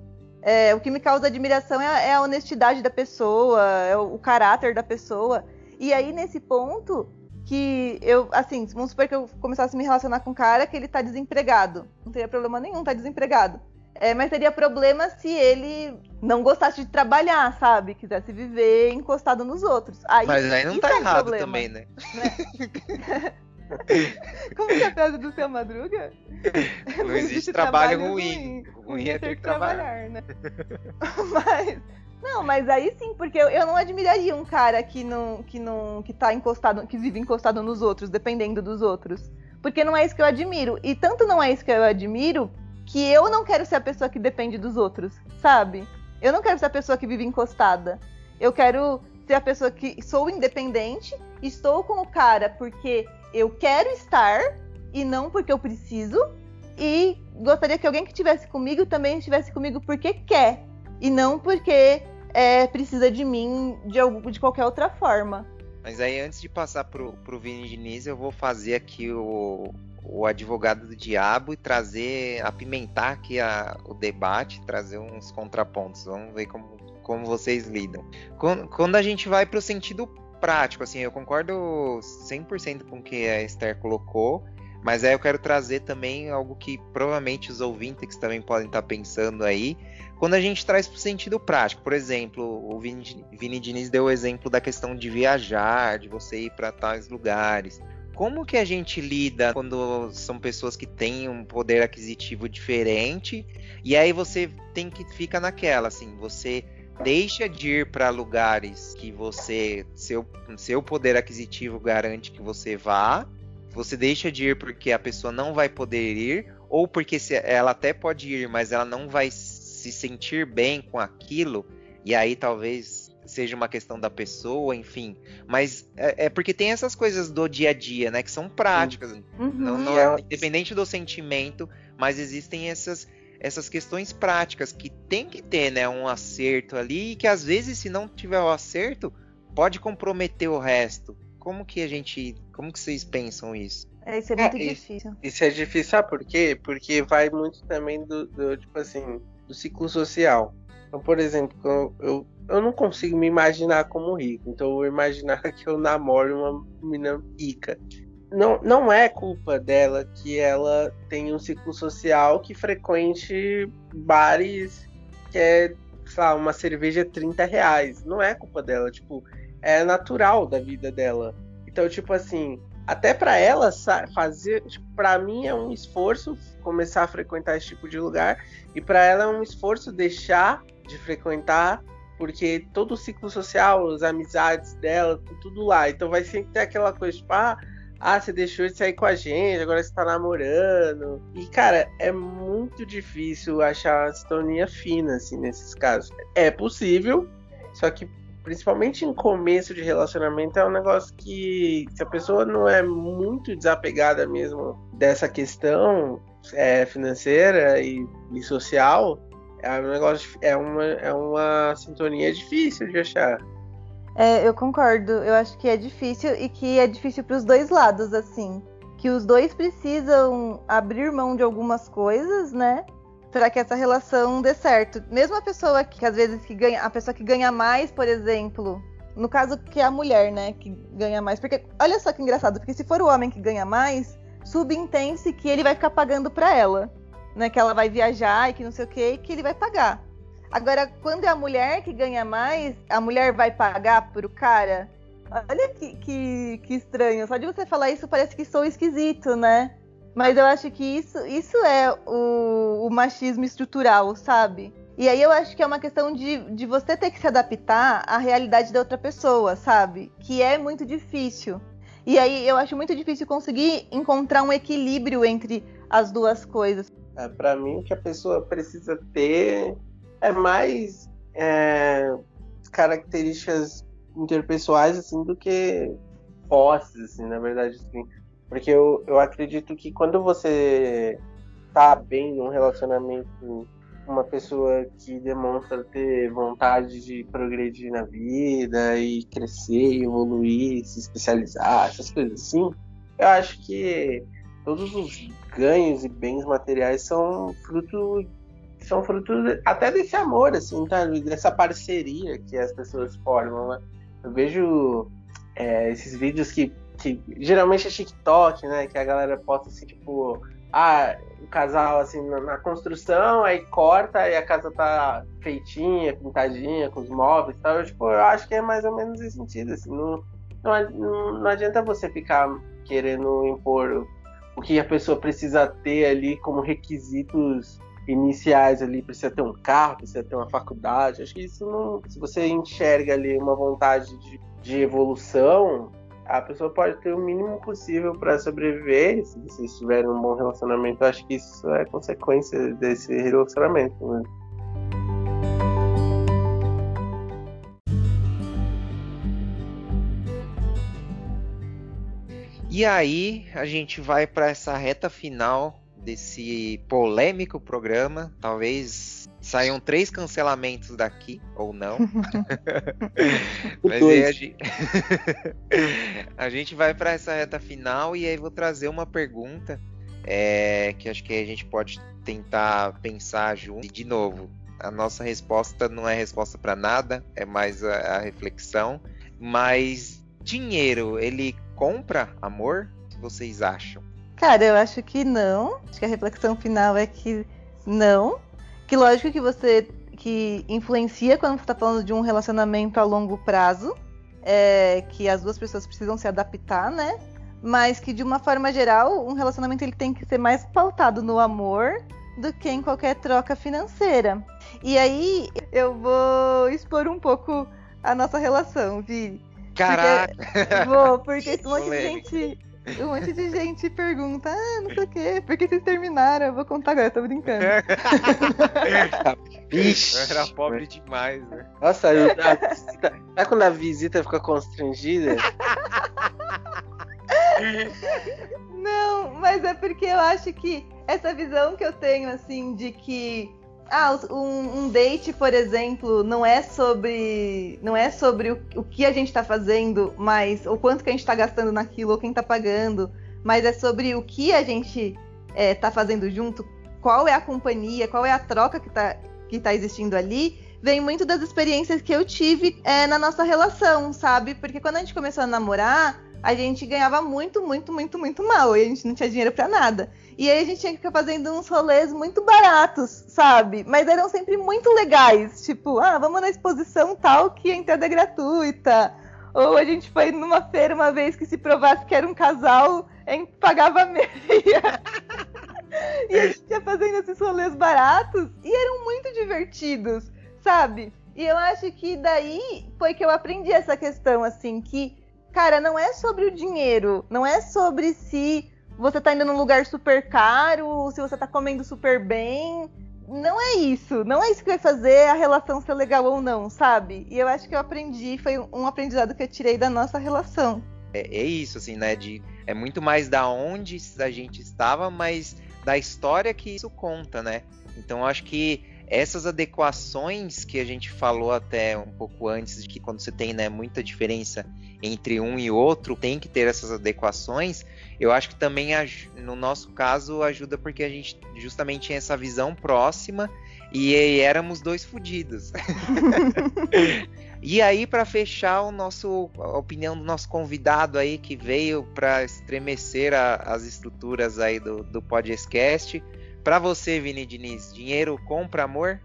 S2: É, o que me causa admiração é, é, a honestidade da pessoa, é o, o caráter da pessoa. E aí nesse ponto que eu, assim, vamos supor que eu começasse a me relacionar com um cara que ele tá desempregado. Não teria problema nenhum, tá desempregado. É, mas teria problema se ele não gostasse de trabalhar, sabe? Quisesse viver encostado nos outros. Aí,
S1: mas aí não tá é errado problema, também, né? né? *laughs* *laughs* *laughs*
S2: Como que é a frase do seu Madruga?
S1: Não, não existe, trabalho, trabalho ruim. Ruim, ruim é ter que trabalhar, trabalhar né? *laughs*
S2: mas não, mas aí sim, porque eu, eu, não admiraria um cara que não, que não, que tá encostado, que vive encostado nos outros, dependendo dos outros. Porque não é isso que eu admiro. E tanto não é isso que eu admiro, que eu não quero ser a pessoa que depende dos outros, sabe? Eu não quero ser a pessoa que vive encostada. Eu quero ser a pessoa que sou independente, estou com o cara porque eu quero estar e não porque eu preciso. E gostaria que alguém que estivesse comigo também estivesse comigo porque quer e não porque é, precisa de mim de, de qualquer outra forma.
S1: Mas aí, antes de passar pro, pro Vini Diniz, eu vou fazer aqui o, o advogado do diabo e trazer, apimentar aqui a, o debate, trazer uns contrapontos. Vamos ver como, como vocês lidam. Quando, quando a gente vai pro sentido prático, assim, eu concordo 100% com o que a Esther colocou, mas aí eu quero trazer também algo que provavelmente os ouvintes também podem estar pensando aí, quando a gente traz para o sentido prático, por exemplo, o Vini, Vini Diniz deu o exemplo da questão de viajar, de você ir para tais lugares. Como que a gente lida quando são pessoas que têm um poder aquisitivo diferente e aí você tem que fica naquela assim, você deixa de ir para lugares que você seu seu poder aquisitivo garante que você vá, você deixa de ir porque a pessoa não vai poder ir ou porque ela até pode ir, mas ela não vai se sentir bem com aquilo, e aí talvez seja uma questão da pessoa, enfim. Mas é, é porque tem essas coisas do dia a dia, né? Que são práticas. Uhum. Não, não, é independente do sentimento, mas existem essas, essas questões práticas que tem que ter, né? Um acerto ali, e que às vezes, se não tiver o acerto, pode comprometer o resto. Como que a gente. Como que vocês pensam isso?
S2: É, isso é muito é, difícil.
S3: Isso, isso, é difícil, sabe por quê? Porque vai muito também do, do tipo assim, do ciclo social. Então, por exemplo, eu, eu não consigo me imaginar como rico, então eu vou imaginar *laughs* que eu namoro uma menina rica. Não, não é culpa dela que ela tem um ciclo social que frequente bares que é, sei lá, uma cerveja 30 reais. Não é culpa dela, tipo, é natural da vida dela. Então, tipo assim, até para ela fazer, tipo, para mim é um esforço começar a frequentar esse tipo de lugar e para ela é um esforço deixar de frequentar porque todo o ciclo social, as amizades dela, tudo lá. Então vai sempre ter aquela coisa tipo, ah, ah, você deixou de sair com a gente, agora você tá namorando. E, cara, é muito difícil achar a sintonia fina, assim, nesses casos. É possível, só que principalmente em começo de relacionamento, é um negócio que, se a pessoa não é muito desapegada mesmo dessa questão é, financeira e, e, social, é um negócio, é uma, é uma sintonia difícil de achar.
S2: É, eu concordo. Eu acho que é difícil e que é difícil para os dois lados, assim. Que os dois precisam abrir mão de algumas coisas, né? para que essa relação dê certo. Mesmo a pessoa que às vezes que ganha, a pessoa que ganha mais, por exemplo, no caso que é a mulher, né, que ganha mais, porque olha só que engraçado, porque se for o homem que ganha mais, subentende-se que ele vai ficar pagando para ela, né, que ela vai viajar e que não sei o que, que ele vai pagar. Agora, quando é a mulher que ganha mais, a mulher vai pagar pro cara. Olha que, que, que estranho. Só de você falar isso parece que sou esquisito, né? Mas eu acho que isso, isso é o, o machismo estrutural, sabe? E aí eu acho que é uma questão de, de você ter que se adaptar à realidade da outra pessoa, sabe? Que é muito difícil. E aí eu acho muito difícil conseguir encontrar um equilíbrio entre as duas coisas.
S3: É, para mim, que a pessoa precisa ter é mais é, características interpessoais assim do que posses, assim, na verdade, assim. Porque eu, eu acredito que quando você tá bem num relacionamento uma pessoa que demonstra ter vontade de progredir na vida e crescer, evoluir, se especializar, essas coisas assim, eu acho que todos os ganhos e bens materiais são fruto são fruto até desse amor assim tá? dessa parceria que as pessoas formam né? eu vejo é, esses vídeos que, que geralmente é TikTok né que a galera posta assim tipo ah o casal assim na, na construção aí corta e a casa tá feitinha pintadinha com os móveis e tal eu, tipo eu acho que é mais ou menos esse sentido assim não não, não adianta você ficar querendo impor o que a pessoa precisa ter ali como requisitos iniciais ali, precisa ter um carro, precisa ter uma faculdade. Acho que isso não. Se você enxerga ali uma vontade de, de evolução, a pessoa pode ter o mínimo possível para sobreviver. Se vocês tiverem um bom relacionamento, acho que isso é consequência desse relacionamento. Né?
S1: E aí a gente vai para essa reta final desse polêmico programa. Talvez saiam três cancelamentos daqui, ou não. *laughs* Mas aí a gente... *laughs* a gente vai para essa reta final e aí vou trazer uma pergunta é, que acho que a gente pode tentar pensar junto. E, de novo, a nossa resposta não é resposta para nada, é mais a, a reflexão. Mas dinheiro, ele compra amor? O que vocês acham?
S2: Cara, eu acho que não. Acho que a reflexão final é que não. Que lógico que você que influencia quando você está falando de um relacionamento a longo prazo, é, que as duas pessoas precisam se adaptar, né? Mas que de uma forma geral, um relacionamento ele tem que ser mais pautado no amor do que em qualquer troca financeira. E aí eu vou expor um pouco a nossa relação, Vi.
S1: Caraca!
S2: Porque, vou, porque um monte de gente. Um monte de gente pergunta, ah, não sei o quê, por que vocês terminaram? Eu vou contar agora, tô brincando. *laughs*
S1: Ixi, era pobre demais, né?
S3: Nossa, eu, a visita, sabe quando a visita fica constrangida?
S2: Não, mas é porque eu acho que essa visão que eu tenho, assim, de que ah, um, um, date, por exemplo, não é sobre não é sobre o, o que a gente está fazendo, mas o quanto que a gente está gastando naquilo ou quem está pagando, mas é sobre o que a gente está é, fazendo junto, qual é a companhia, qual é a troca que está que tá existindo ali, vem muito das experiências que eu tive é, na nossa relação, sabe? Porque quando a gente começou a namorar, a gente ganhava muito, muito, muito, muito mal e a gente não tinha dinheiro para nada. E aí a gente tinha que ficar fazendo uns rolês muito baratos, sabe? Mas eram sempre muito legais. Tipo, ah, vamos na exposição tal que a entrada é gratuita. Ou a gente foi numa feira uma vez que se provasse que era um casal, pagava *laughs* meia. *laughs* e a gente ia fazendo esses rolês baratos e eram muito divertidos, sabe? E eu acho que daí foi que eu aprendi essa questão, assim, que, cara, não é sobre o dinheiro, não é sobre se você tá indo num lugar super caro, se você tá comendo super bem. Não é isso. Não é isso que vai fazer a relação ser legal ou não, sabe? E eu acho que eu aprendi, foi um aprendizado que eu tirei da nossa relação.
S1: É, é isso, assim, né? De, é muito mais da onde a gente estava, mas da história que isso conta, né? Então acho que essas adequações que a gente falou até um pouco antes, de que quando você tem né, muita diferença entre um e outro, tem que ter essas adequações, eu acho que também no nosso caso ajuda porque a gente justamente tinha essa visão próxima e éramos dois fodidos. *laughs* e aí para fechar o nosso a opinião do nosso convidado aí que veio para estremecer a, as estruturas aí do, do podcast, para você Vini Diniz, dinheiro compra amor?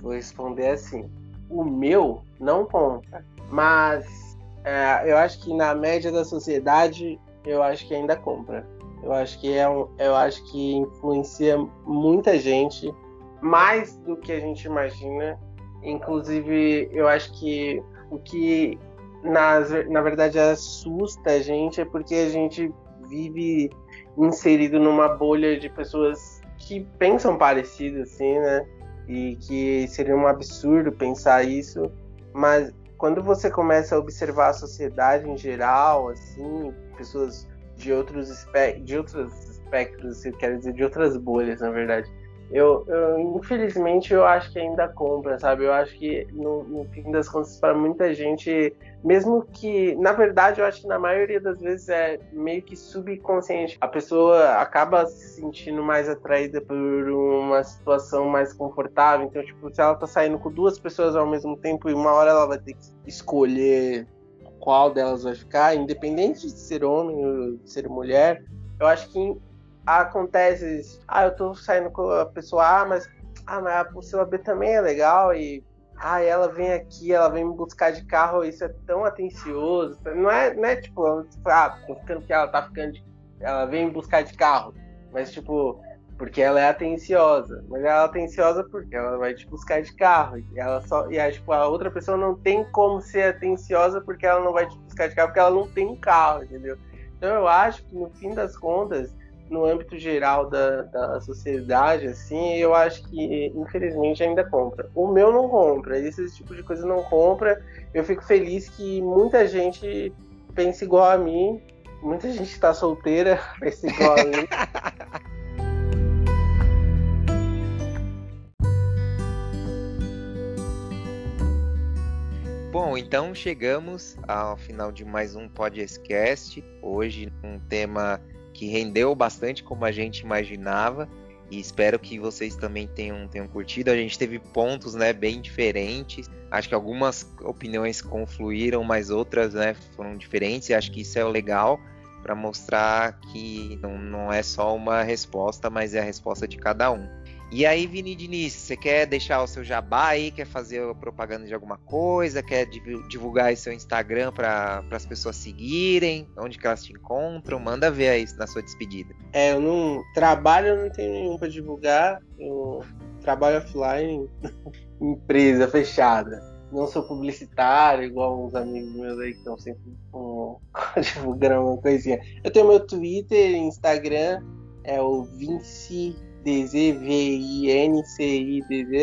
S3: Vou responder assim: o meu não compra, mas é, eu acho que na média da sociedade eu acho que ainda compra. Eu acho que é um, eu acho que influencia muita gente mais do que a gente imagina. Inclusive, eu acho que o que na, na verdade assusta a gente é porque a gente vive inserido numa bolha de pessoas que pensam parecido assim, né? E que seria um absurdo pensar isso, mas quando você começa a observar a sociedade em geral, assim, pessoas de outros de outros espectros, eu quero dizer, de outras bolhas, na verdade. Eu, eu, infelizmente, eu acho que ainda compra, sabe? Eu acho que, no, no, fim das contas, para muita gente, mesmo que, na verdade, eu acho que na maioria das vezes é meio que subconsciente. A pessoa acaba se sentindo mais atraída por uma situação mais confortável. Então, tipo, se ela tá saindo com duas pessoas ao mesmo tempo e uma hora ela vai ter que escolher qual delas vai ficar, independente de ser homem ou de ser mulher, eu acho que acontece, ah, eu tô saindo com a pessoa A, mas, ah, mas a pessoa B também é legal e ah, ela vem aqui, ela vem me buscar de carro, isso é tão atencioso. Não é, não é tipo, ah, tô ficando que ela tá ficando de, ela vem me buscar de carro, mas tipo, porque ela é atenciosa. Mas ela é atenciosa porque ela vai te buscar de carro. E ela só e aí, tipo, a outra pessoa não tem como ser atenciosa porque ela não vai te buscar de carro porque ela não tem um carro, entendeu? Então eu acho que no fim das contas no âmbito geral da, da sociedade, assim, eu acho que, infelizmente, ainda compra. O meu não compra, esse tipo de coisa não compra. Eu fico feliz que muita gente pense igual a mim, muita gente está solteira, *laughs* pense igual a mim. *laughs*
S1: Bom, então chegamos ao final de mais um podcast. Hoje, um tema que rendeu bastante como a gente imaginava. E espero que vocês também tenham, tenham curtido. A gente teve pontos né, bem diferentes. Acho que algumas opiniões confluíram, mas outras né, foram diferentes. E acho que isso é legal para mostrar que não, não é só uma resposta, mas é a resposta de cada um. E aí, Vini Diniz, você quer deixar o seu jabá aí? Quer fazer propaganda de alguma coisa? Quer divulgar aí seu Instagram para as pessoas seguirem? Onde que elas te encontram? Manda ver aí na sua despedida.
S3: É, eu não trabalho, eu não tenho nenhum para divulgar. Eu trabalho offline, *laughs* empresa fechada. Não sou publicitário, igual uns amigos meus aí que estão sempre um, *laughs* divulgando uma coisinha. Eu tenho meu Twitter, Instagram, é o Vinci D-Z-V-I-N-C-I-D-Z.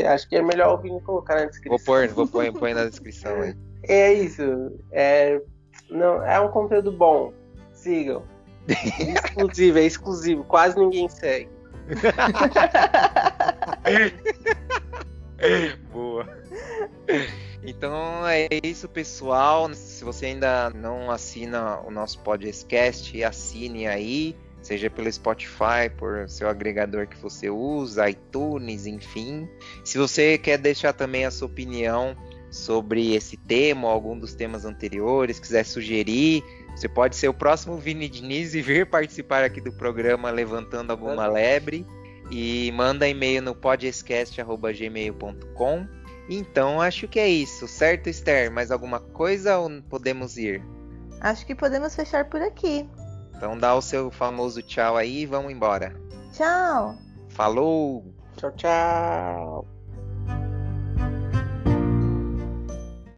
S3: Acho que é melhor o Vini colocar na descrição.
S1: Vou pôr, vou pôr, põe na descrição aí.
S3: É isso. É, não, é um conteúdo bom. Sigam. *laughs* exclusivo, é exclusivo. Quase ninguém segue. *laughs*
S1: Boa. Então é isso, pessoal. Se você ainda não assina o nosso podcast, assine aí seja pelo Spotify, por seu agregador que você usa, iTunes, enfim. Se você quer deixar também a sua opinião sobre esse tema ou algum dos temas anteriores, quiser sugerir, você pode ser o próximo Vini Diniz e vir participar aqui do programa levantando alguma lebre e manda e-mail no podcast@gmail.com. Então, acho que é isso, certo, Esther? Mais alguma coisa ou podemos ir?
S2: Acho que podemos fechar por aqui.
S1: Então dá o seu famoso tchau aí e vamos embora.
S2: Tchau.
S1: Falou.
S3: Tchau, tchau.